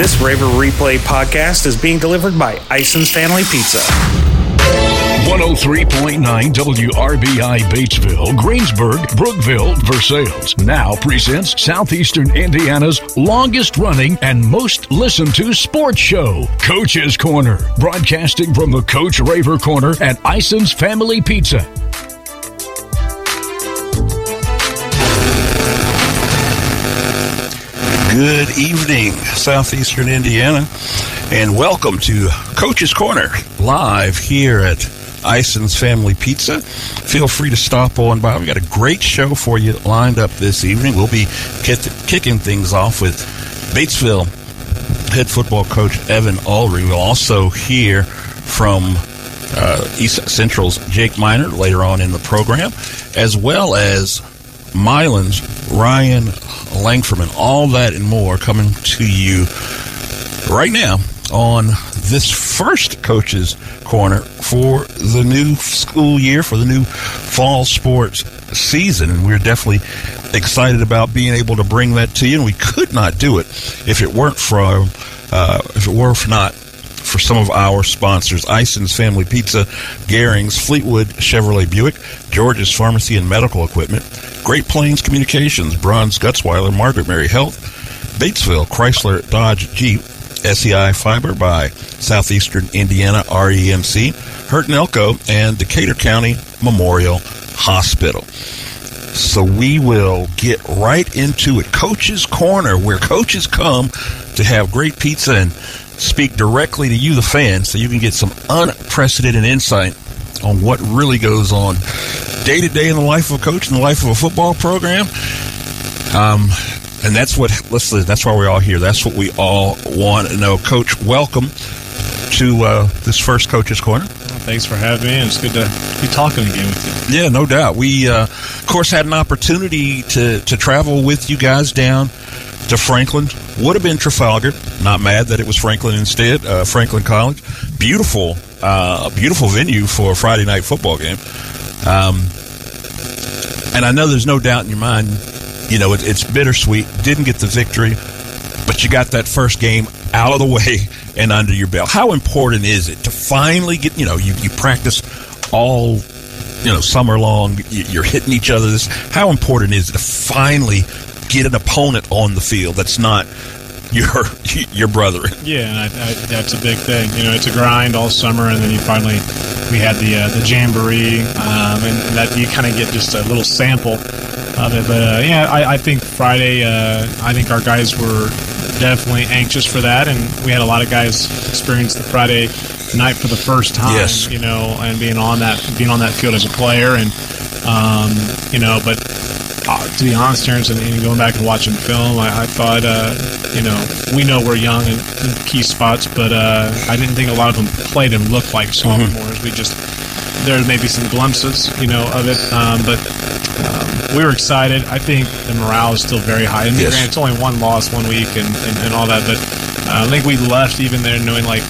This Raver Replay podcast is being delivered by Ison's Family Pizza. 103.9 WRBI Batesville, Greensburg, Brookville, Versailles now presents Southeastern Indiana's longest running and most listened to sports show, Coach's Corner, broadcasting from the Coach Raver Corner at Ison's Family Pizza. Good evening, Southeastern Indiana, and welcome to Coach's Corner, live here at Ison's Family Pizza. Feel free to stop on by. We've got a great show for you lined up this evening. We'll be kicking things off with Batesville head football coach Evan Ulrey. We'll also hear from uh, East Central's Jake Miner later on in the program, as well as Milan's Ryan Langferman. All that and more coming to you right now on this first coach's corner for the new school year, for the new fall sports season. And we're definitely excited about being able to bring that to you. And we could not do it if it weren't from, uh, if it were not for some of our sponsors Ison's Family Pizza, Garings, Fleetwood Chevrolet Buick, George's Pharmacy and Medical Equipment, Great Plains Communications, Bruns Gutzweiler, Margaret Mary Health, Batesville, Chrysler Dodge Jeep, SEI Fiber by Southeastern Indiana REMC, Hurt Elko, and Decatur County Memorial Hospital. So we will get right into it. Coach's Corner, where coaches come to have great pizza and speak directly to you, the fan, so you can get some unprecedented insight on what really goes on day to day in the life of a coach, and the life of a football program. Um, and that's what listen. That's why we're all here. That's what we all want to know. Coach, welcome to uh, this first coach's corner. Thanks for having me. It's good to be talking again with you. Yeah, no doubt. We, uh, of course, had an opportunity to to travel with you guys down to Franklin. Would have been Trafalgar. Not mad that it was Franklin instead. Uh, Franklin College, beautiful, uh, beautiful venue for a Friday night football game. Um, and I know there's no doubt in your mind. You know, it, it's bittersweet. Didn't get the victory, but you got that first game out of the way and under your belt. How important is it to finally get? You know, you you practice all you know summer long. You're hitting each other. This how important is it to finally get an opponent on the field that's not your your brother. Yeah, I, I, that's a big thing. You know, it's a grind all summer, and then you finally we had the uh, the jamboree, um, and, and, that you kind of get just a little sample of it. But uh, yeah, I, I, think Friday, uh, I think our guys were definitely anxious for that, and we had a lot of guys experience the Friday night for the first time. Yes. you know, and being on that being on that field as a player, and um, you know, but uh, to be honest, Terrence, and, and, going back and watching film, I, I thought, uh, you know, we know we're young in, in key spots, but uh, I didn't think a lot of them played and looked like sophomores. Mm-hmm. We just there may be some glimpses, you know, of it, um, but um, we were excited. I think the morale is still very high. And yes. it's only one loss one week and, and, and all that, but uh, I think we left even there knowing like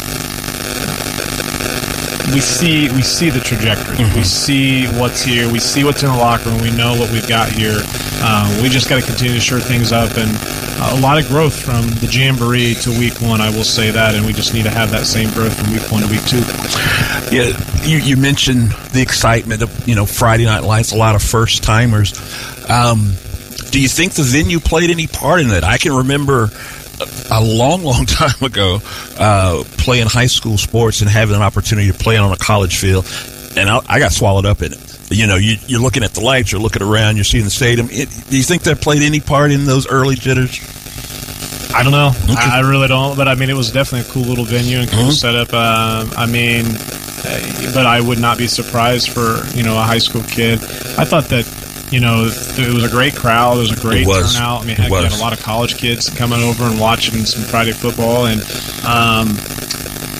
we see we see the trajectory. Mm-hmm. We see what's here. We see what's in the locker room. We know what we've got here. Uh, we just got to continue to shore things up, and uh, a lot of growth from the jamboree to week one. I will say that, and we just need to have that same growth from week one to week two. Yeah, you, you mentioned the excitement of you know Friday Night Lights. A lot of first timers. Um, do you think the venue played any part in it? I can remember a long, long time ago uh, playing high school sports and having an opportunity to play on a college field, and I, I got swallowed up in it. You know, you, are looking at the lights, you're looking around, you're seeing the stadium. It, do you think that played any part in those early jitters? I don't know. Okay. I, I, really don't. But I mean, it was definitely a cool little venue and cool mm-hmm. setup. Uh, I mean, but I would not be surprised for you know a high school kid. I thought that you know, it was a great crowd. It was a great was. turnout. I mean, heck, we had a lot of college kids coming over and watching some Friday football. And, um,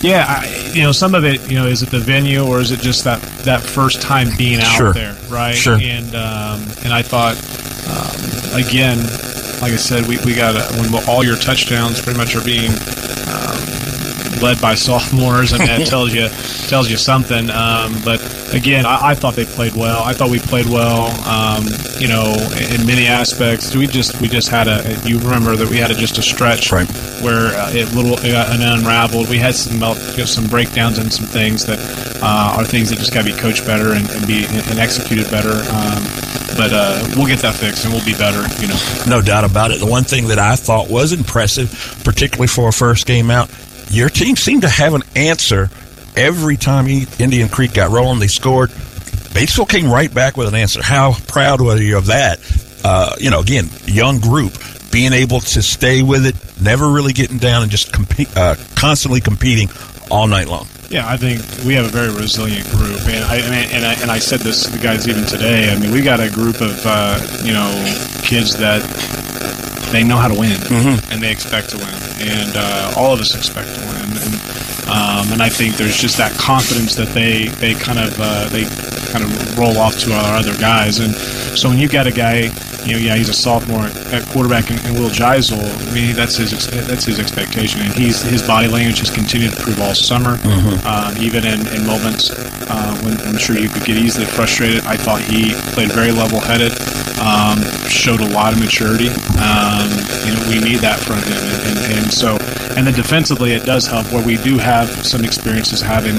yeah, I, you know, some of it, you know, is it the venue or is it just that, that first time being out sure. there, right? Sure. And, um, and I thought, um, again, like I said, we, we got a, when all your touchdowns pretty much are being led by sophomores. and that tells you tells you something. Um, but again, I, I, thought they played well. I thought we played well. Um, you know, in many aspects, we just we just had a. You remember that we had a, just a stretch right. where uh, it little it got unraveled. We had some melt, you know, some breakdowns and some things that uh, are things that just got to be coached better and, and be and executed better. Um, but uh, we'll get that fixed and we'll be better. You know, no doubt about it. The one thing that I thought was impressive, particularly for a first game out, your team seemed to have an answer every time Indian Creek got rolling. They scored. Batesville came right back with an answer. How proud were you of that? Uh, you know, again, young group being able to stay with it, never really getting down, and just compete, uh, constantly competing all night long. Yeah, I think we have a very resilient group, and I, and I, and I said this to the guys even today. I mean, we got a group of uh, you know kids that they know how to win mm-hmm. and they expect to win, and uh, all of us expect to win. And, um, and I think there's just that confidence that they they kind of uh, they kind of roll off to our other guys. And so when you got a guy you know, yeah, he's a sophomore at quarterback, and, and Will Geisel, I mean, that's his that's his expectation, and he's his body language has continued to improve all summer, mm-hmm. um, even in, in moments uh, when I'm sure you could get easily frustrated. I thought he played very level-headed, um, showed a lot of maturity. Um, you know, we need that from him, and, and, and so, and then defensively, it does help where we do have some experiences having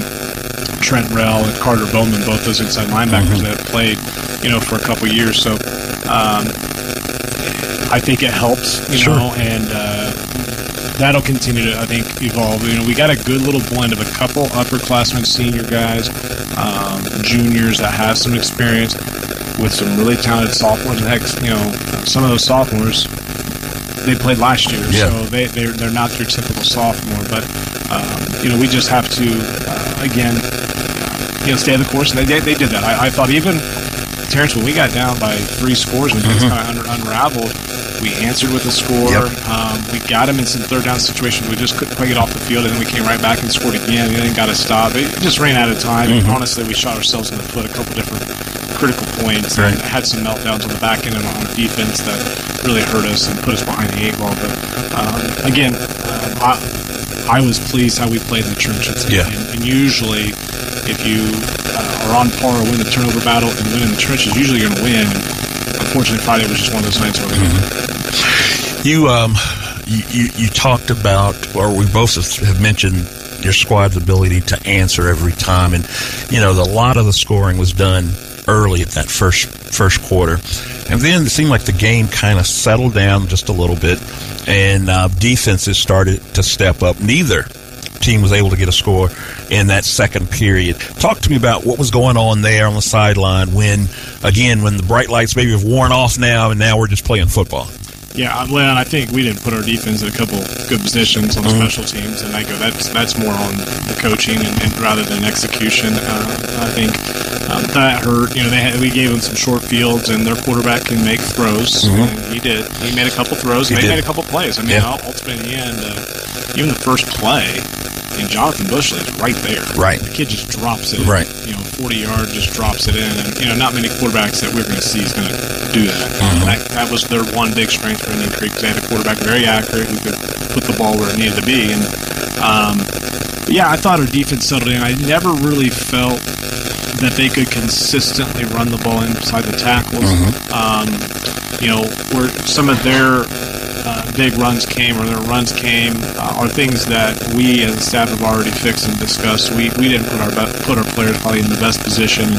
Trent Rell and Carter Bowman, both those inside linebackers mm-hmm. that have played, you know, for a couple years. So um, I think it helps, you sure. know, and uh, that'll continue to, I think, evolve. You know, we got a good little blend of a couple upperclassmen, senior guys, um, juniors that have some experience with some really talented sophomores. And heck, you know, some of those sophomores they played last year, yeah. so they they're, they're not your typical sophomore. But um, you know, we just have to uh, again, you know, stay the course. And they, they, they did that. I, I thought even Terrence, when we got down by three scores and things mm-hmm. kind of unraveled, we answered with a score. Yep. Um, we got him in some third down situations. We just couldn't quite get off the field, and then we came right back and scored again. And then got a stop. It just ran out of time. Mm-hmm. And honestly, we shot ourselves in the foot a couple different critical points right. and had some meltdowns on the back end and on defense that really hurt us and put us behind the eight ball. But um, again, um, I, I was pleased how we played in the trenches. Yeah. And, and usually, if you uh, are on par or win the turnover battle and win in the trenches, usually going to win. Unfortunately, Friday was just one of those nights where we mm-hmm. You, um, you, you, you talked about, or we both have mentioned your squad's ability to answer every time, and you know, the, a lot of the scoring was done early at that first first quarter, and then it seemed like the game kind of settled down just a little bit, and uh, defenses started to step up. Neither team was able to get a score in that second period. Talk to me about what was going on there on the sideline when, again, when the bright lights maybe have worn off now, and now we're just playing football. Yeah, I well, I think we didn't put our defense in a couple good positions on mm-hmm. special teams, and I go that's that's more on the coaching and, and rather than execution. Uh, I think um, that hurt. You know, they had, we gave them some short fields, and their quarterback can make throws. Mm-hmm. he did. He made a couple throws. He, he made a couple plays. I mean, yeah. ultimately in the end, uh, even the first play, and Jonathan Bushley is right there. Right. The kid just drops it. Right. You know, 40 yard just drops it in. And, you know, not many quarterbacks that we're going to see is going to do that. Mm-hmm. that. That was their one big strength for Indian Creek. They had a quarterback very accurate who could put the ball where it needed to be. And, um, yeah, I thought our defense settled in. I never really felt that they could consistently run the ball inside the tackles. Mm-hmm. Um, you know, where some of their uh, big runs came or their runs came uh, are things that we as a staff have already fixed and discussed. We, we didn't put our put our players probably in the best position,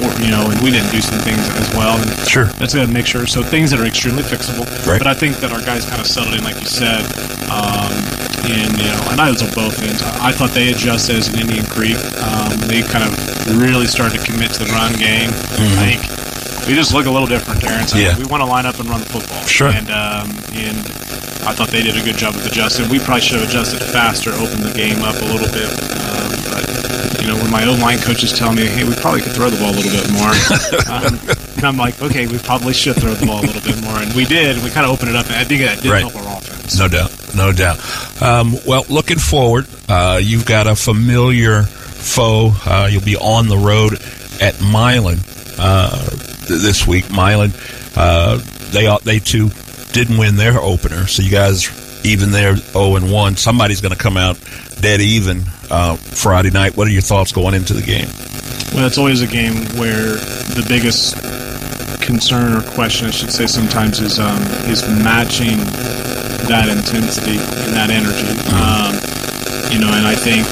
or, you know, and we didn't do some things as well. And sure, that's going to make sure. So things that are extremely fixable. Right. But I think that our guys kind of settled in, like you said. Um, and you know, and I was on both ends. I thought they adjusted as an Indian Creek. Um, they kind of really started to commit to the run game. Mm-hmm. I think we just look a little different, Terrence. Yeah. We want to line up and run the football. Sure. And um, and I thought they did a good job of adjusting. We probably should have adjusted faster, opened the game up a little bit. Um, but you know, when my old line coaches tell me, "Hey, we probably could throw the ball a little bit more," um, and I'm like, "Okay, we probably should throw the ball a little bit more," and we did. And we kind of opened it up, and I think that did right. help our offense. No doubt, no doubt. Um, well, looking forward, uh, you've got a familiar foe. Uh, you'll be on the road at Milan uh, this week. Milan, uh, they they too didn't win their opener, so you guys even there 0 and 1. Somebody's going to come out dead even uh, Friday night. What are your thoughts going into the game? Well, it's always a game where the biggest concern or question, I should say, sometimes is um, is matching that intensity and that energy. Um, you know, and I think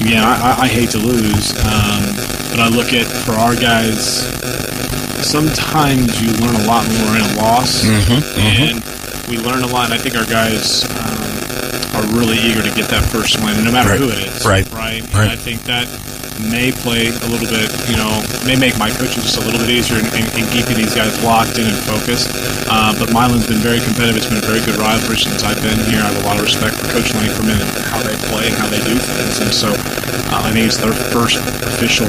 again, I, I hate to lose, um, I look at for our guys. Sometimes you learn a lot more in a loss, Mm-hmm, and we learn a lot. And I think our guys um, are really eager to get that first win, no matter Right. who it is. Right. right. And Right. I think that may play a little bit, you know, may make my coaching just a little bit easier in, in, in keeping these guys locked in and focused. Uh, but Milan's been very competitive. It's been a very good rivalry since I've been here. I have a lot of respect for Coach Langferman and how they play and how they do things. And so uh, I think it's their first official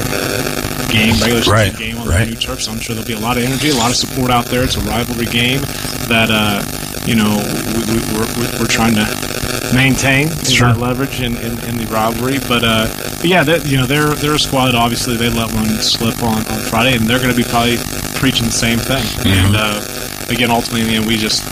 game, regular season Right, game on right. the new turf. So I'm sure there'll be a lot of energy, a lot of support out there. It's a rivalry game that, uh, you know, we, we, we're- we're trying to maintain Sure. that leverage in, in, in the rivalry. But, uh, but yeah, that, you know, they're they're a squad. Obviously, they let one slip on, on Friday, and they're going to be probably preaching the same thing. And uh, again, ultimately, in the end, we just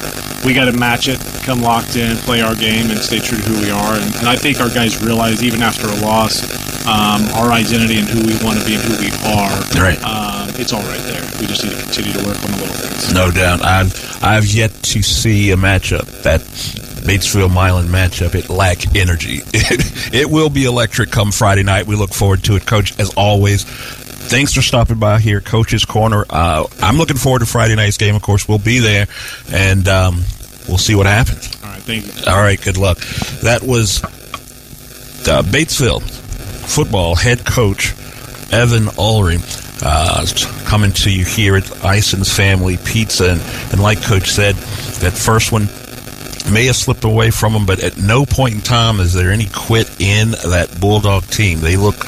we got to match it, come locked in, play our game, and stay true to who we are. And, and I think our guys realize, even after a loss, um, our identity and who we want to be and who we are. Right. Um, it's all right there. We just need to continue to work on the little things. No doubt. I've I've yet to see a matchup that Batesville Milan matchup. It lack energy. It, it will be electric come Friday night. We look forward to it, Coach. As always, thanks for stopping by here, Coach's Corner. Uh, I'm looking forward to Friday night's game. Of course, we'll be there, and um, we'll see what happens. All right. Thank you. All right, good luck. That was uh, Batesville football head coach Evan Ulrey uh, coming to you here at Ison's Family Pizza. And, and like Coach said, that first one may have slipped away from them, but at no point in time is there any quit in that Bulldog team. They look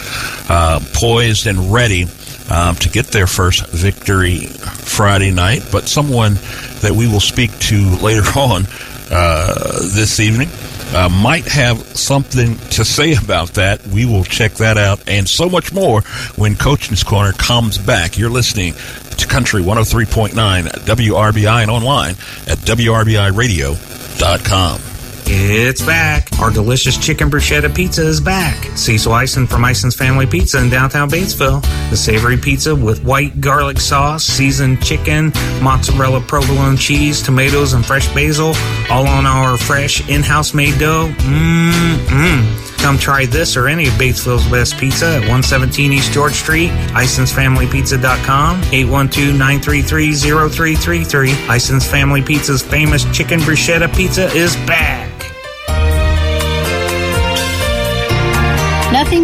uh, poised and ready um, to get their first victory Friday night. But someone that we will speak to later on uh, this evening uh, might have something to say about that. We will check that out and so much more when Coach's Corner comes back. You're listening to Country 103.9 WRBI and online at WRBIRadio.com. It's back. Our delicious chicken bruschetta pizza is back. Cecil Ison from Ison's Family Pizza in downtown Batesville. The savory pizza with white garlic sauce, seasoned chicken, mozzarella provolone cheese, tomatoes, and fresh basil, all on our fresh in-house made dough. Mmm, Come try this or any of Batesville's best pizza at 117 East George Street, IsonsFamilyPizza.com, 812-933-0333. Ison's Family Pizza's famous chicken bruschetta pizza is back.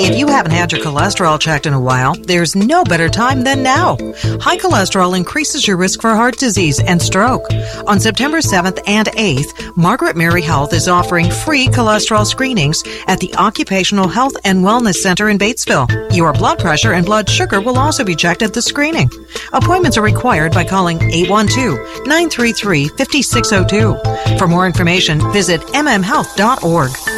If you haven't had your cholesterol checked in a while, there's no better time than now. High cholesterol increases your risk for heart disease and stroke. On September 7th and 8th, Margaret Mary Health is offering free cholesterol screenings at the Occupational Health and Wellness Center in Batesville. Your blood pressure and blood sugar will also be checked at the screening. Appointments are required by calling 812-933-5602. For more information, visit mmhealth.org.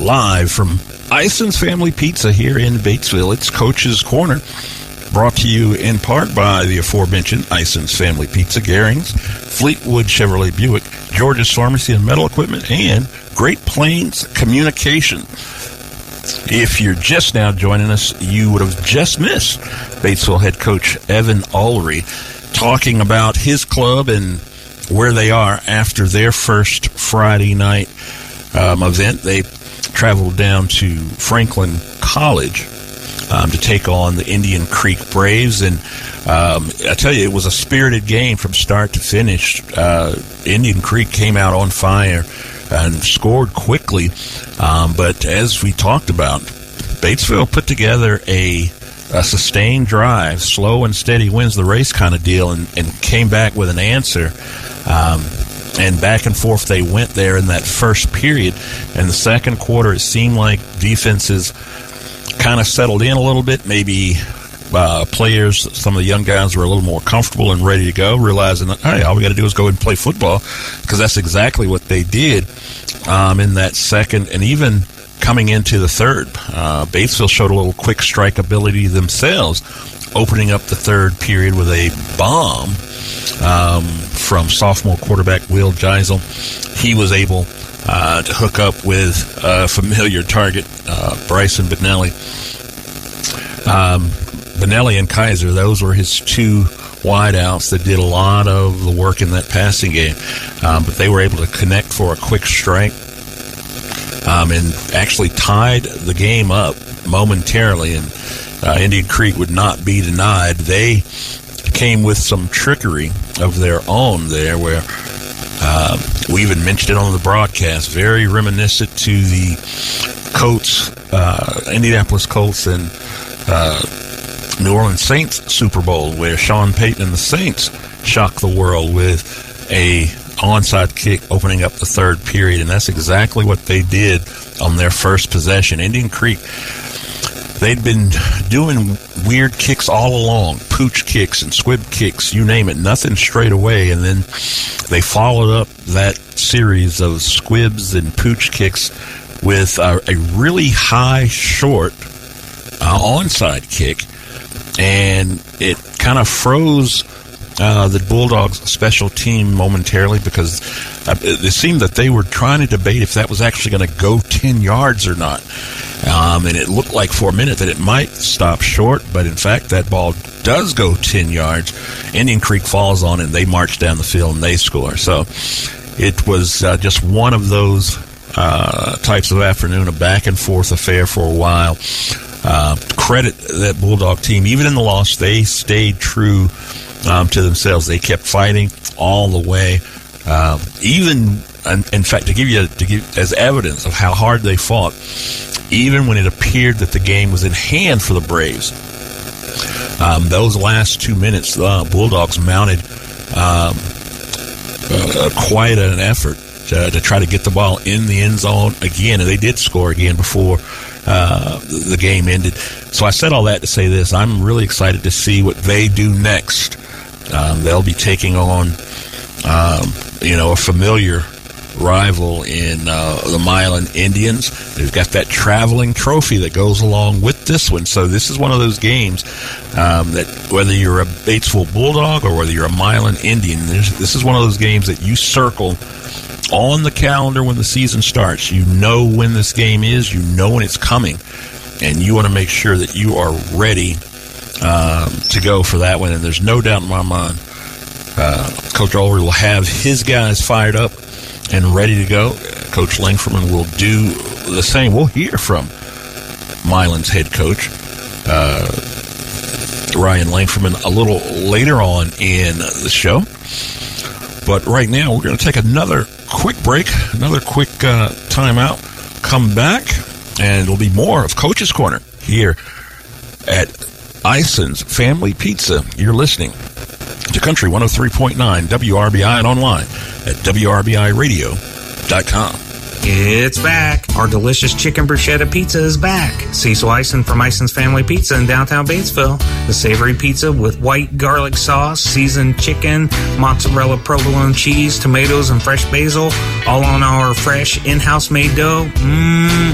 live from Ison's Family Pizza here in Batesville. It's Coach's Corner, brought to you in part by the aforementioned Ison's Family Pizza, Garings, Fleetwood Chevrolet Buick, George's Pharmacy and Metal Equipment, and Great Plains Communication. If you're just now joining us, you would have just missed Batesville head coach Evan Ulrey talking about his club and where they are after their first Friday night um, event. They traveled down to Franklin College um, to take on the Indian Creek Braves. And um, I tell you, it was a spirited game from start to finish. Uh, Indian Creek came out on fire and scored quickly. Um, but as we talked about, Batesville put together a, a sustained drive, slow and steady wins the race kind of deal, and, and came back with an answer. And back and forth they went there in that first period. And the second quarter, it seemed like defenses kind of settled in a little bit. Maybe uh, players, some of the young guys were a little more comfortable and ready to go, realizing that, hey, all we got to do is go and play football, because that's exactly what they did um, in that second and even coming into the third. Uh, Batesville showed a little quick strike ability themselves, opening up the third period with a bomb um, from sophomore quarterback Will Geisel. He was able uh, to hook up with a familiar target, uh, Bryson Benelli. Um, Benelli and Kaiser, those were his two wideouts that did a lot of the work in that passing game. Um, but they were able to connect for a quick strike um, and actually tied the game up momentarily. And uh, Indian Creek would not be denied. They came with some trickery of their own there, where uh, we even mentioned it on the broadcast. Very reminiscent to the Colts, uh, Indianapolis Colts, and uh, New Orleans Saints Super Bowl, where Sean Payton and the Saints shocked the world with a onside kick opening up the third period, and that's exactly what they did on their first possession. Indian Creek they'd been doing weird kicks all along pooch kicks and squib kicks you name it nothing straight away and then they followed up that series of squibs and pooch kicks with a, a really high short uh, onside kick and it kind of froze uh, the Bulldogs special team momentarily because uh, it seemed that they were trying to debate if that was actually going to go 10 yards or not. Um, and it looked like for a minute that it might stop short, but in fact, that ball does go 10 yards. Indian Creek falls on it, and they march down the field and they score. So it was uh, just one of those uh, types of afternoon, a back and forth affair for a while. Uh, credit that Bulldog team, even in the loss, they stayed true um, to themselves. They kept fighting all the way. Um, even, in fact, to give you to give as evidence of how hard they fought, even when it appeared that the game was in hand for the Braves. Um, those last two minutes, the uh, Bulldogs mounted um, uh, quite an effort to, to, try to get the ball in the end zone again, and they did score again before uh, the game ended. So I said all that to say this: I'm really excited to see what they do next. Um, they'll be taking on, um, you know, a familiar rival in uh, the Milan Indians. They've got that traveling trophy that goes along with this one. So this is one of those games um, that whether you're a Batesville Bulldog or whether you're a Milan Indian, this is one of those games that you circle on the calendar when the season starts. You know when this game is, you know when it's coming, and you want to make sure that you are ready um, to go for that one. And there's no doubt in my mind, uh, Coach Ulrey will have his guys fired up and ready to go. Coach Langferman will do the same. We'll hear from Milan's head coach, uh, Ryan Langferman, a little later on in the show. But right now, we're going to take another quick break, another quick uh, timeout. Come back, and it'll be more of Coach's Corner here at Ison's Family Pizza. You're listening to Country 103.9 WRBI and online at WRBIRadio.com. It's back. Our delicious chicken bruschetta pizza is back. Cecil Ison from Ison's Family Pizza in downtown Batesville. The savory pizza with white garlic sauce, seasoned chicken, mozzarella provolone cheese, tomatoes, and fresh basil, all on our fresh in-house made dough. Mmm,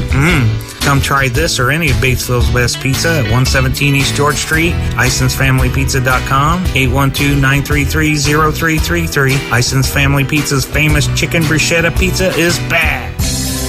Come try this or any of Batesville's best pizza at 117 East George Street, IsonsFamilyPizza.com, 812-933-0333. Ison's Family Pizza's famous chicken bruschetta pizza is back.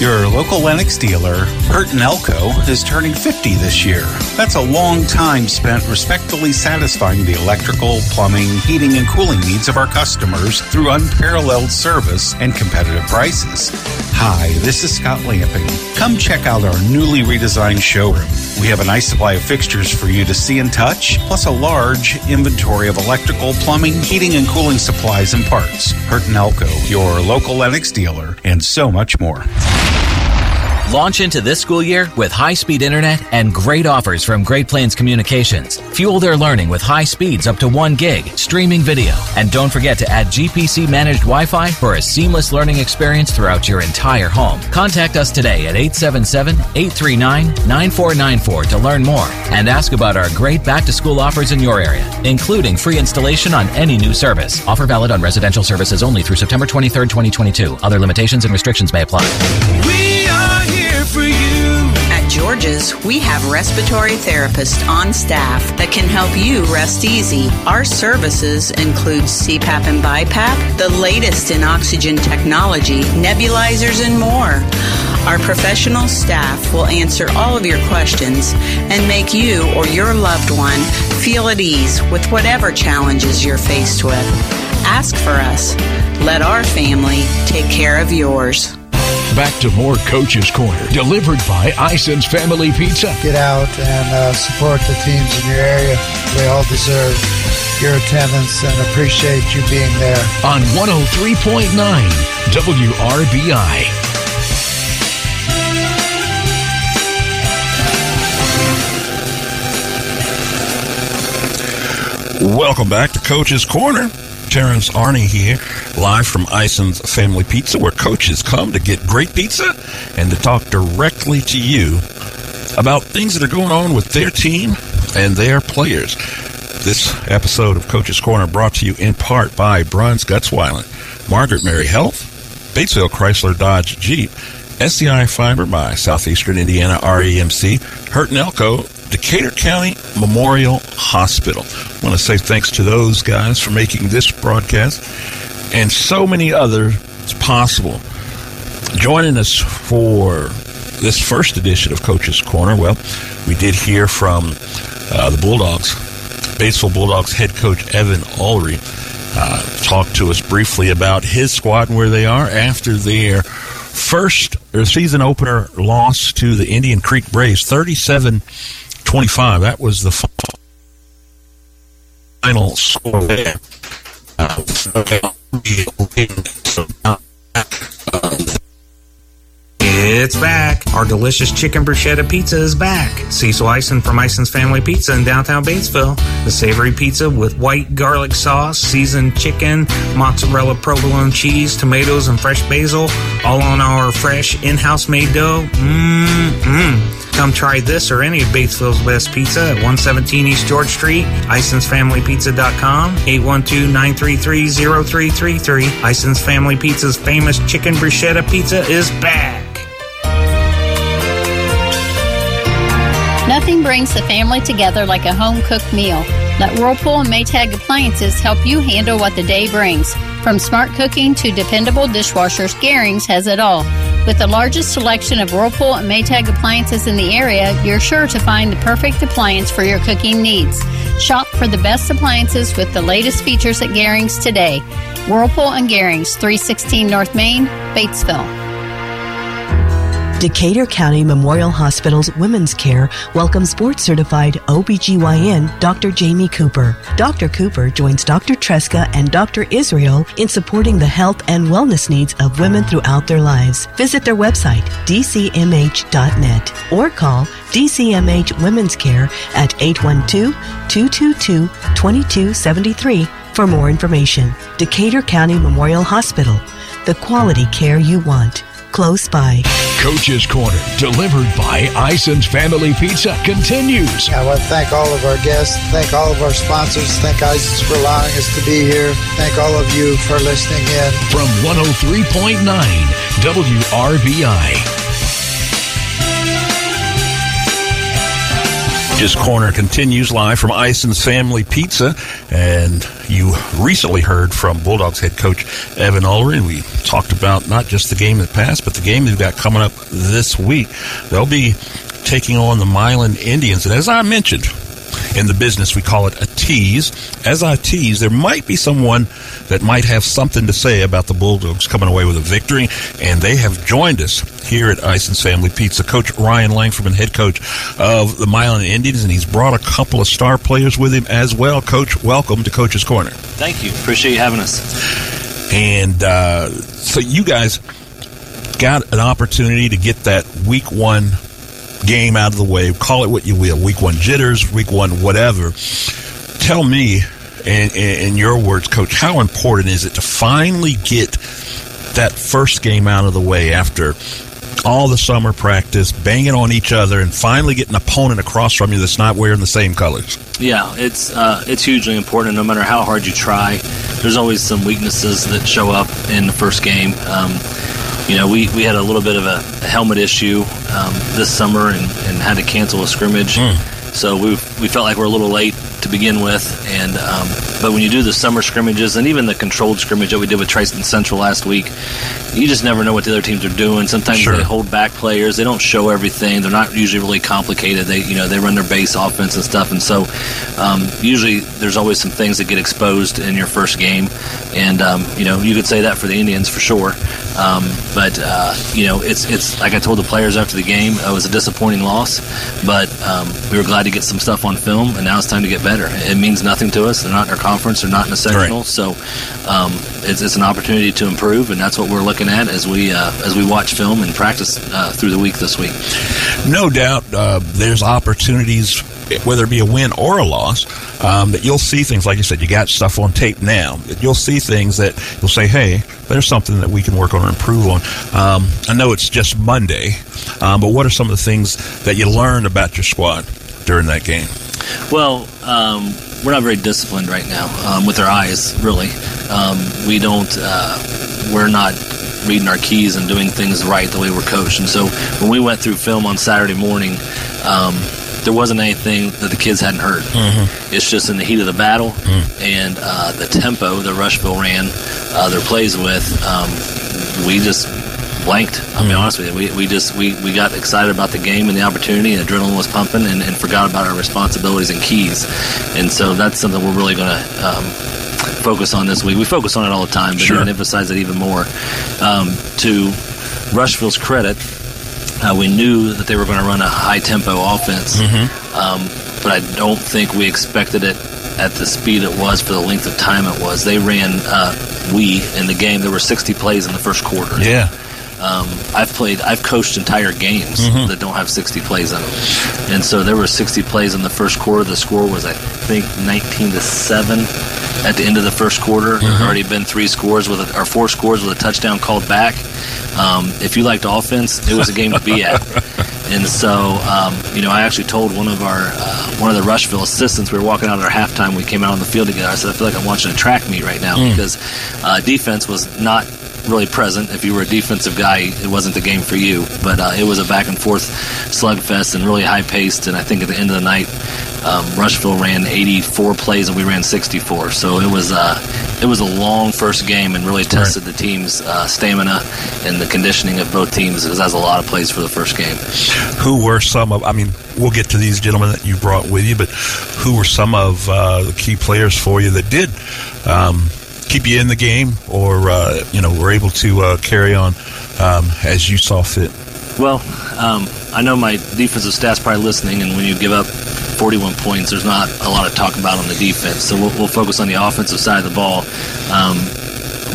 Your local Lennox dealer, Hurt and Elko, is turning 50 this year. That's a long time spent respectfully satisfying the electrical, plumbing, heating, and cooling needs of our customers through unparalleled service and competitive prices. Hi, this is Scott Lamping. Come check out our newly redesigned showroom. We have a nice supply of fixtures for you to see and touch, plus a large inventory of electrical, plumbing, heating, and cooling supplies and parts. Hurt and Elko, your local Lennox dealer, and so much more. Launch into this school year with high speed internet and great offers from Great Plains Communications. Fuel their learning with high speeds up to 1 gig, streaming video, and don't forget to add GPC managed Wi Fi for a seamless learning experience throughout your entire home. Contact us today at 877 839 9494 to learn more and ask about our great back to school offers in your area, including free installation on any new service. Offer valid on residential services only through September 23rd, 2022. Other limitations and restrictions may apply. For you. At George's, we have respiratory therapists on staff that can help you rest easy. Our services include CPAP and BiPAP, the latest in oxygen technology, nebulizers, and more. Our professional staff will answer all of your questions and make you or your loved one feel at ease with whatever challenges you're faced with. Ask for us. Let our family take care of yours. Back to more Coach's Corner, delivered by Ison's Family Pizza. Get out and uh, support the teams in your area. They all deserve your attendance and appreciate you being there. On 103.9 WRBI. Welcome back to Coach's Corner. Terrence Arney here, live from Ison's Family Pizza, where coaches come to get great pizza and to talk directly to you about things that are going on with their team and their players. This episode of Coach's Corner brought to you in part by Bruns Gutzweiler, Margaret Mary Health, Batesville Chrysler Dodge Jeep, SEI Fiber by Southeastern Indiana REMC, Hurt and Elko, Decatur County Memorial Hospital. I want to say thanks to those guys for making this broadcast and so many others possible. Joining us for this first edition of Coach's Corner, well, we did hear from uh, the Bulldogs, Batesville Bulldogs head coach Evan Ulrey. Uh, to us briefly about his squad and where they are after their first season opener loss to the Indian Creek Braves, 37 25. That was the final score there. It's back. Our delicious chicken bruschetta pizza is back. Cecil Ison from Ison's Family Pizza in downtown Batesville. The savory pizza with white garlic sauce, seasoned chicken, mozzarella provolone cheese, tomatoes, and fresh basil, all on our fresh in-house made dough. Mmm, Come try this or any of Batesville's best pizza at 117 East George Street, IsonsFamilyPizza.com, 812-933-0333. Ison's Family Pizza's famous chicken bruschetta pizza is back. Nothing brings the family together like a home cooked meal. Let Whirlpool and Maytag appliances help you handle what the day brings. From smart cooking to dependable dishwashers, Garings has it all. With the largest selection of Whirlpool and Maytag appliances in the area, you're sure to find the perfect appliance for your cooking needs. Shop for the best appliances with the latest features at Garings today. Whirlpool and Garings, 316 North Main, Batesville. Decatur County Memorial Hospital's Women's Care welcomes board certified OBGYN Dr. Jamie Cooper. Dr. Cooper joins Dr. Tresca and Dr. Israel in supporting the health and wellness needs of women throughout their lives. Visit their website, dcmh.net, or call DCMH Women's Care at 812 222 2273 for more information. Decatur County Memorial Hospital, the quality care you want close by. Coach's Corner, delivered by Ison's Family Pizza, continues. I want to thank all of our guests, thank all of our sponsors, thank Ison's for allowing us to be here, thank all of you for listening in. From 103.9 WRBI. Coach's Corner continues live from Ison's Family Pizza, and you recently heard from Bulldogs head coach Evan Ulrey. We talked about not just the game that passed, but the game they've got coming up this week. They'll be taking on the Milan Indians, and as I mentioned, in the business, we call it a tease. As I tease, there might be someone that might have something to say about the Bulldogs coming away with a victory, and they have joined us here at Ison's Family Pizza. Coach Ryan Langford, head coach of the Milan Indians, and he's brought a couple of star players with him as well. Coach, welcome to Coach's Corner. Thank you. Appreciate you having us. And uh, so you guys got an opportunity to get that week one game out of the way. Call it what you will. Week one jitters, week one whatever. Tell me, in, in your words, Coach, how important is it to finally get that first game out of the way after all the summer practice, banging on each other, and finally get an opponent across from you that's not wearing the same colors? Yeah, it's uh, it's hugely important. No matter how hard you try, there's always some weaknesses that show up in the first game. Um, you know, we, we had a little bit of a, a helmet issue um, this summer and, and had to cancel a scrimmage. Mm. So we we felt like we're a little late to begin with, and um, but when you do the summer scrimmages and even the controlled scrimmage that we did with Triton Central last week, you just never know what the other teams are doing. Sometimes sure. they hold back players; they don't show everything. They're not usually really complicated. They you know they run their base offense and stuff, and so um, usually there's always some things that get exposed in your first game, and um, you know you could say that for the Indians for sure. Um, but uh, you know it's it's like I told the players after the game, it was a disappointing loss, but um, we were glad to get some stuff on film, and now it's time to get better. It means nothing to us. They're not in our conference. They're not in a sectional. Right. So um, it's, it's, an opportunity to improve, and that's what we're looking at as we uh, as we watch film and practice uh, through the week this week. No doubt, uh, there's opportunities whether it be a win or a loss, um, that you'll see things like you said. You got stuff on tape now. You'll see things that you'll say, "Hey, there's something that we can work on or improve on." Um, I know it's just Monday, um, but what are some of the things that you learned about your squad during that game? Well, um, we're not very disciplined right now um, with our eyes. Really, um, we don't. Uh, we're not reading our keys and doing things right the way we're coached. And so when we went through film on Saturday morning, there wasn't anything that the kids hadn't heard. Mm-hmm. It's just in the heat of the battle mm. and uh, the tempo that Rushville ran uh, their plays with. Um, we just blanked. I'll be mm. honest with you. We, we just we, we got excited about the game and the opportunity, and adrenaline was pumping, and, and forgot about our responsibilities and keys. And so that's something we're really going to um, focus on this week. We focus on it all the time, but sure. emphasize it even more. Um, to Rushville's credit, uh, we knew that they were going to run a high tempo offense, mm-hmm. um, but I don't think we expected it at the speed it was for the length of time it was. They ran uh, we in the game. There were 60 plays in the first quarter. Yeah. Um, I've played, I've coached entire games mm-hmm. that don't have 60 plays in them, and so there were 60 plays in the first quarter. The score was, I think, 19 to seven at the end of the first quarter. Mm-hmm. There had already been three scores with a, or four scores with a touchdown called back. Um, if you liked offense, it was a game to be at. And so, um, you know, I actually told one of our uh, one of the Rushville assistants. We were walking out at our halftime. We came out on the field together. I said, I feel like I'm watching a track meet right now mm. because uh, defense was not really present. If you were a defensive guy, it wasn't the game for you. But uh, it was a back and forth slugfest and really high paced. And I think at the end of the night, um, Rushville ran 84 plays and we ran 64. So it was uh, it was a long first game and really tested right. the team's uh, stamina and the conditioning of both teams because that's a lot of plays for the first game. Who were some of? I mean, we'll get to these gentlemen that you brought with you, but who were some of uh, the key players for you that did? Um, keep you in the game, or uh, you know, were able to uh, carry on um, as you saw fit? Well, um, I know my defensive staff's probably listening, and when you give up 41 points, there's not a lot of talk about on the defense. So we'll, we'll focus on the offensive side of the ball. Um,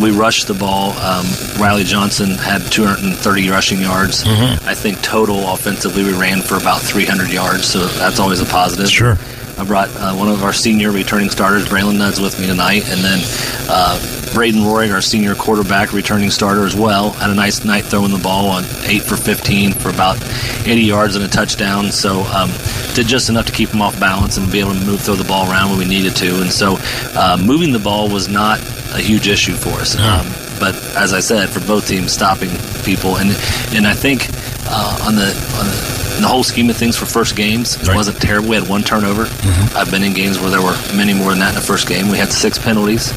we rushed the ball. Um, Riley Johnson had 230 rushing yards. Mm-hmm. I think total offensively we ran for about 300 yards, so that's always a positive. Sure. I brought uh, one of our senior returning starters, Braylon Nuds, with me tonight, and then uh, Braden Roy, our senior quarterback, returning starter as well, had a nice night throwing the ball on eight for 15 for about 80 yards and a touchdown. So um, did just enough to keep him off balance and be able to move throw the ball around when we needed to. And so uh, moving the ball was not a huge issue for us. Um, but as I said, for both teams, stopping people and and I think uh, on the on the in the whole scheme of things for first games, it wasn't terrible. We had one turnover. I've been in games where there were many more than that in the first game. We had six penalties.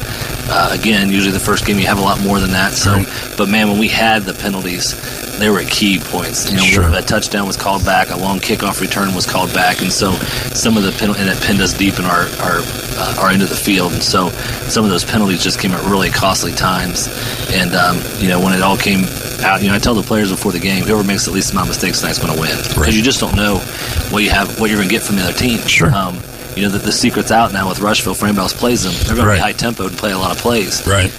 Uh, again, usually the first game you have a lot more than that. So, but man, when we had the penalties, they were at key points. You know, Sure. a touchdown was called back, a long kickoff return was called back, and so some of the penalty and it pinned us deep in our our uh, our end of the field, and so some of those penalties just came at really costly times. And um, you know, when it all came out, you know, I tell the players before the game, whoever makes the least amount of mistakes tonight's going to win because you just don't know what you have, what you're going to get from the other team. Sure. Um, you know, the, the secret's out now with Rushville. Else plays them, they're going to be high tempo and play a lot of plays. Right.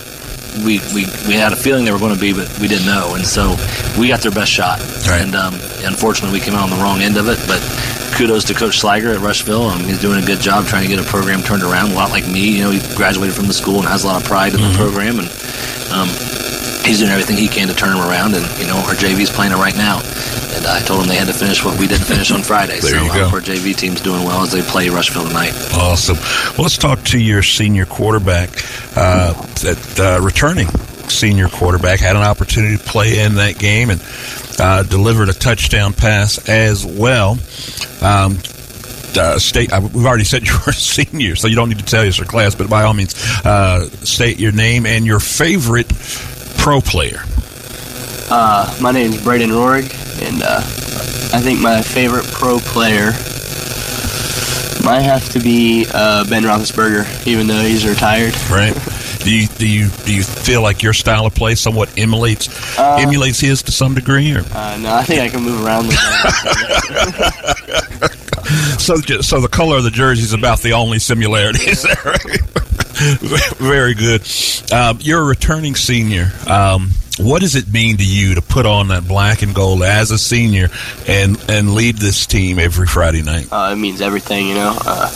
We, we, we had a feeling they were going to be, but we didn't know, and so we got their best shot. Right. And um, unfortunately, we came out on the wrong end of it. But kudos to Coach Slager at Rushville. Um, he's doing a good job trying to get a program turned around. A lot like me, you know, he graduated from the school and has a lot of pride in the program, and um, he's doing everything he can to turn them around. And you know, our JV's playing it right now. And I told them they had to finish what we didn't finish on Friday. There so you I go. hope our JV team's doing well as they play Rushville tonight. Awesome. Well, let's talk to your senior quarterback. Uh, that uh, returning senior quarterback had an opportunity to play in that game and uh, delivered a touchdown pass as well. Um, uh, state. Uh, we've already said you're a senior, so you don't need to tell us your class. But by all means, uh, state your name and your favorite pro player. Uh, my name is Braden Rorig, and uh, I think my favorite pro player might have to be uh, Ben Roethlisberger, even though he's retired. Right. Do you do you do you feel like your style of play somewhat emulates Uh, emulates his to some degree? Or? Uh, no, I think I can move around. so, so the color of the jersey is about the only similarity. Is that right? Very good. Um, you're a returning senior. Um, what does it mean to you to put on that black and gold as a senior and and lead this team every Friday night? Uh, it means everything, you know. Uh,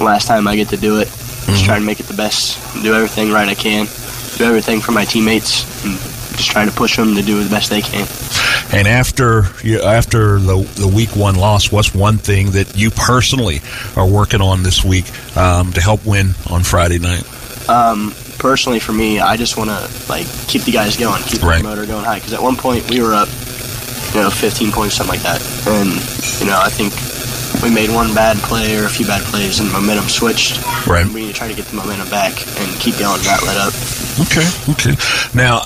last time I get to do it, just trying to make it the best, do everything right I can, do everything for my teammates, and just trying to push them to do the best they can. And after after the the week one loss, what's one thing that you personally are working on this week um, to help win on Friday night? Um, personally, for me, I just want to like keep the guys going, keep Right. the motor going high. Because at one point we were up, you know, 15 points, something like that, and you know, I think we made one bad play or a few bad plays, and momentum switched. Right. And we need to try to get the momentum back and keep going, not let up. Okay, okay. Now,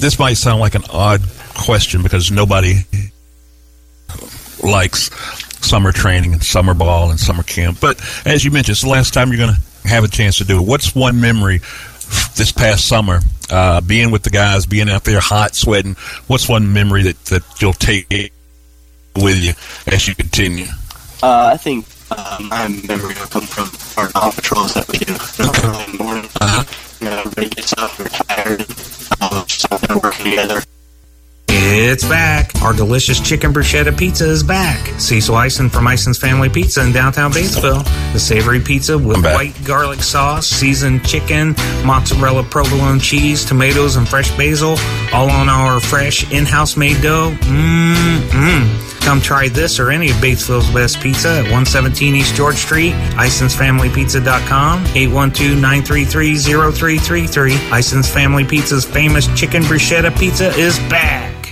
this might sound like an odd question because nobody likes summer training and summer ball and summer camp. But as you mentioned, it's the last time you're going to have a chance to do it. What's one memory this past summer, uh, being with the guys, being out there hot, sweating? What's one memory that, that you'll take with you as you continue? Uh, I think uh, my memory will come from our golf patrols that we do early in the morning. You know, everybody gets up, we're tired, just out there working together. It's back. Our delicious chicken bruschetta pizza is back. Cecil Ison from Ison's Family Pizza in downtown Batesville. The savory pizza with white garlic sauce, seasoned chicken, mozzarella provolone cheese, tomatoes, and fresh basil, all on our fresh in-house made dough. Mmm. Come try this or any of Batesville's best pizza at 117 East George Street, IsonsFamilyPizza.com, 812-933-0333. Ison's Family Pizza's famous chicken bruschetta pizza is back.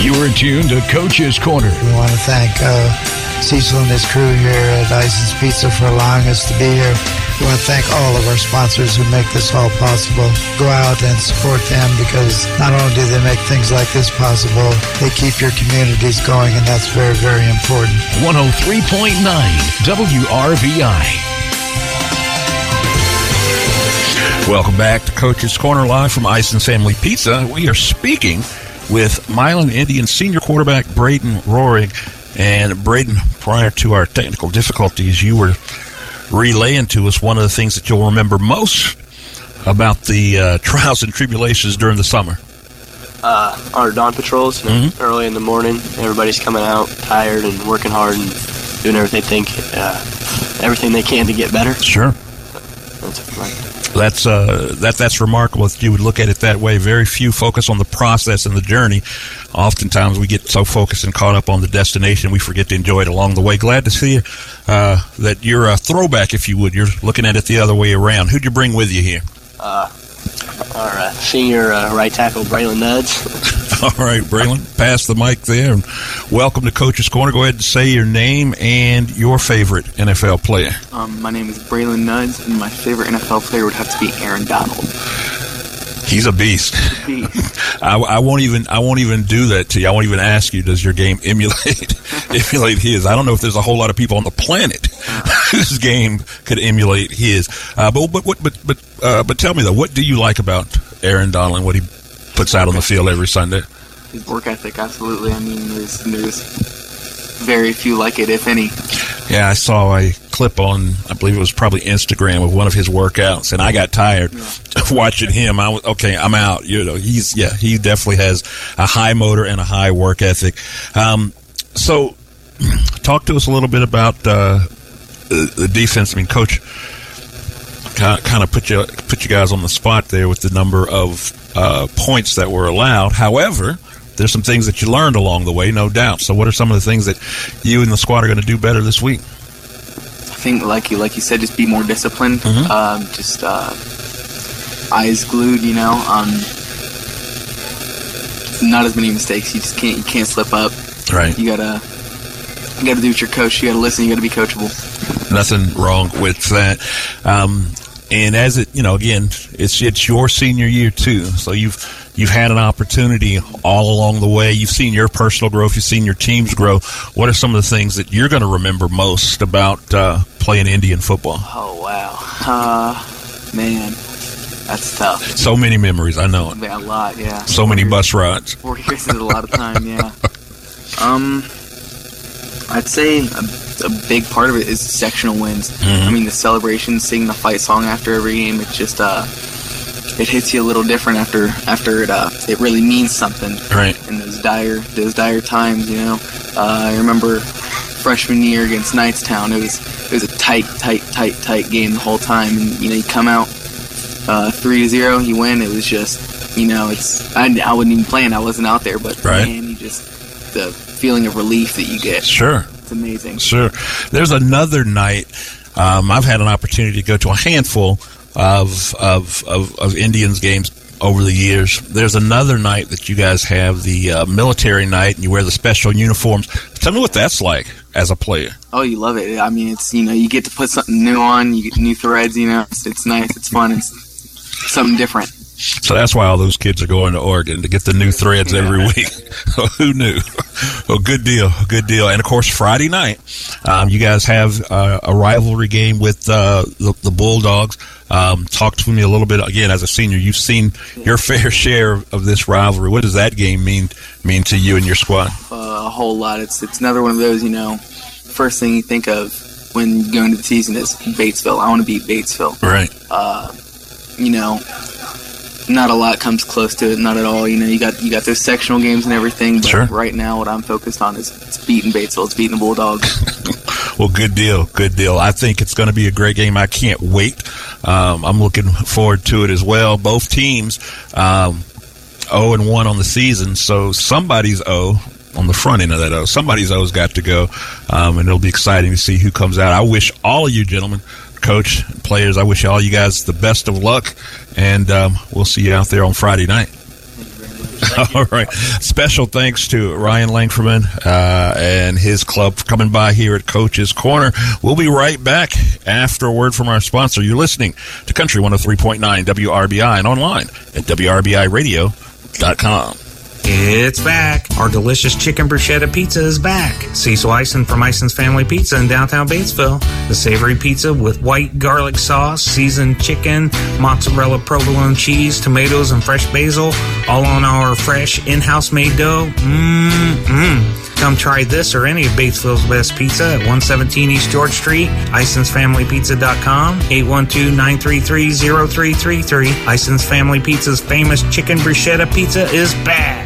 You are tuned to Coach's Corner. We want to thank uh, Cecil and his crew here at Ison's Pizza for allowing us to be here. We want to thank all of our sponsors who make this all possible. Go out and support them because not only do they make things like this possible, they keep your communities going, and that's very, very important. 103.9 WRBI. Welcome back to Coach's Corner Live from Ison Family Pizza. We are speaking with Milan Indian senior quarterback Braden Rohrig. And Braden, prior to our technical difficulties, you were relaying to us one of the things that you'll remember most about the uh, trials and tribulations during the summer. Uh, our dawn patrols, you know, early in the morning. Everybody's coming out tired and working hard and doing everything they think, uh, everything they can to get better. Sure. That's like That's uh, that that's remarkable if you would look at it that way. Very few focus on the process and the journey. Oftentimes we get so focused and caught up on the destination we forget to enjoy it along the way. Glad to see uh, that you're a throwback, if you would. You're looking at it the other way around. Who'd you bring with you here? uh, our uh, senior uh, right tackle, Braylon Nuds. All right, Braylon, pass the mic there. And welcome to Coach's Corner. Go ahead and say your name and your favorite NFL player. Um, my name is Braylon Nuds, and my favorite NFL player would have to be Aaron Donald. He's a beast. I, I won't even I won't even do that to you. I won't even ask you. Does your game emulate emulate his? I don't know if there's a whole lot of people on the planet whose game could emulate his. Uh, but but what but but uh, but tell me though, what do you like about Aaron Donald and what he puts out on the field every Sunday? His work ethic, absolutely. I mean, there's there's very few like it, if any. Yeah, I saw a clip on, I believe it was probably Instagram of one of his workouts, and I got tired watching him. I was okay. I'm out. You know, he's yeah, he definitely has a high motor and a high work ethic. Um, so, talk to us a little bit about uh, the, the defense. I mean, coach kind of put you put you guys on the spot there with the number of uh, points that were allowed. However, there's some things that you learned along the way, no doubt. So, what are some of the things that you and the squad are going to do better this week? I think, like you like you said, just be more disciplined. Mhm. Um, just uh, eyes glued. You know, um, not as many mistakes. You just can't you can't slip up. Right. You gotta you gotta do what your coach. You gotta listen. You gotta be coachable. Nothing wrong with that. Um, and as it, you know, again, it's it's your senior year too. So you've you've had an opportunity all along the way. You've seen your personal growth. You've seen your teams grow. What are some of the things that you're going to remember most about uh, playing Indian football? Oh wow, uh, man, that's tough. So many memories. I know it. A lot. Yeah. So many bus rides. Four years is a lot of time, yeah. Um, I'd say a big part of it is sectional wins. Mhm. I mean, the celebration, singing the fight song after every game, it just uh, it hits you a little different after after it uh, it really means something. Right. In those dire those dire times, you know. Uh, I remember freshman year against Knightstown. It was it was a tight, tight, tight, tight game the whole time, and you know you come out uh, three to zero, you win. It was just, you know, it's I, I wasn't even playing. I wasn't out there, but Right. man, you just the feeling of relief that you get. Sure. It's amazing. Sure. There's another night. Um, I've had an opportunity to go to a handful of, of of of Indians games over the years. There's another night that you guys have the uh, military night, and you wear the special uniforms. Tell me what that's like as a player. Oh, you love it. I mean, it's you know, you get to put something new on. You get new threads. You know, it's, it's nice. It's fun. It's something different. So that's why all those kids are going to Oregon to get the new threads every week. Who knew? Well, good deal, good deal. And of course, Friday night, um, you guys have uh, a rivalry game with uh, the, the Bulldogs. Um, talk to me a little bit again as a senior. You've seen your fair share of this rivalry. What does that game mean mean to you and your squad? uh, a whole lot. It's it's another one of those. You know, first thing you think of when going go into the season is Batesville. I want to beat Batesville. Right. Uh, you know, not a lot comes close to it. Not at all. You know, you got you got those sectional games and everything. But Sure. right now, what I'm focused on is it's beating Batesville. It's beating the Bulldogs. Well, good deal, good deal. I think it's going to be a great game. I can't wait. Um, I'm looking forward to it as well. Both teams, um, 0 and 1 on the season, so somebody's 0. on the front end of that. O. Somebody's always got to go, um, and it'll be exciting to see who comes out. I wish all of you gentlemen, coach, players, I wish all you guys the best of luck, and um, we'll see you out there on Friday night. All right. Special thanks to Ryan Langfordman uh, and his club for coming by here at Coach's Corner. We'll be right back after a word from our sponsor. You're listening to Country 103.9 WRBI and online at WRBIRadio.com. It's back. Our delicious chicken bruschetta pizza is back. Cecil Ison from Ison's Family Pizza in downtown Batesville. The savory pizza with white garlic sauce, seasoned chicken, mozzarella provolone cheese, tomatoes, and fresh basil, all on our fresh in-house made dough. Mmm, Come try this or any of Batesville's best pizza at 117 East George Street, IsonsFamilyPizza.com, 812-933-0333. Ison's Family Pizza's famous chicken bruschetta pizza is back.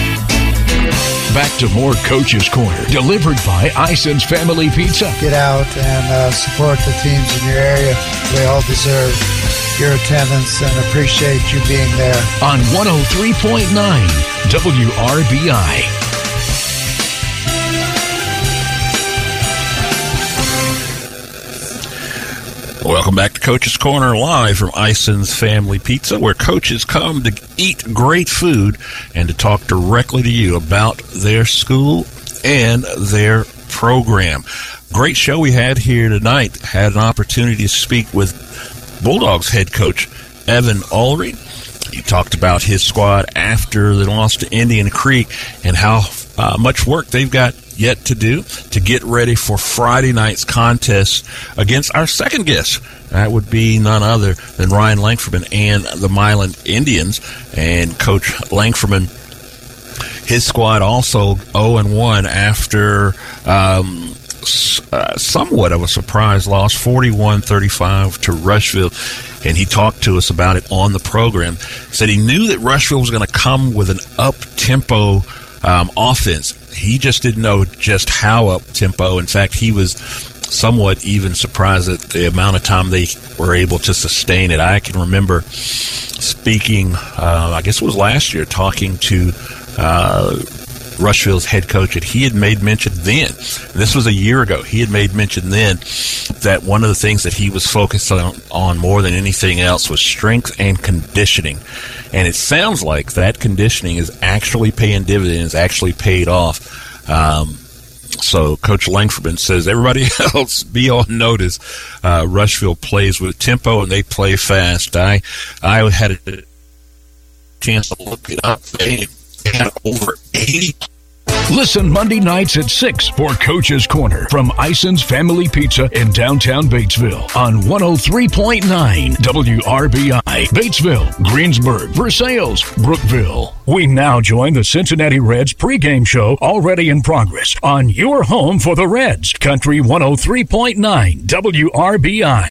Back to more Coach's Corner, delivered by Ison's Family Pizza. Get out and uh, support the teams in your area. They all deserve your attendance and appreciate you being there. On 103.9 WRBI. Welcome back to Coach's Corner live from Ison's Family Pizza, where coaches come to eat great food and to talk directly to you about their school and their program. Great show we had here tonight. Had an opportunity to speak with Bulldogs head coach Evan Ulrey. He talked about his squad after the loss to Indian Creek and how uh, much work they've got yet to do to get ready for Friday night's contest against our second guest. That would be none other than Ryan Langfordman and the Milan Indians. And Coach Langfordman, his squad also 0 and 1 after um, uh, somewhat of a surprise loss, 41 35 to Rushville. And he talked to us about it on the program. Said he knew that Rushville was going to come with an up tempo um, offense. He just didn't know just how up tempo. In fact, he was somewhat even surprised at the amount of time they were able to sustain it. I can remember speaking, uh, I guess it was last year, talking to uh, Rushville's head coach, and he had made mention then, this was a year ago, he had made mention then that one of the things that he was focused on, on more than anything else was strength and conditioning. And it sounds like that conditioning is actually paying dividends, actually paid off. Um, so Coach Langford says everybody else be on notice. Uh, Rushville plays with tempo and they play fast. I I had a chance to look it up. They had over eighty Listen Monday nights at 6 for Coach's Corner from Ison's Family Pizza in downtown Batesville on 103.9 WRBI. Batesville, Greensburg, Versailles, Brookville. We now join the Cincinnati Reds pregame show already in progress on your home for the Reds, Country 103.9 WRBI.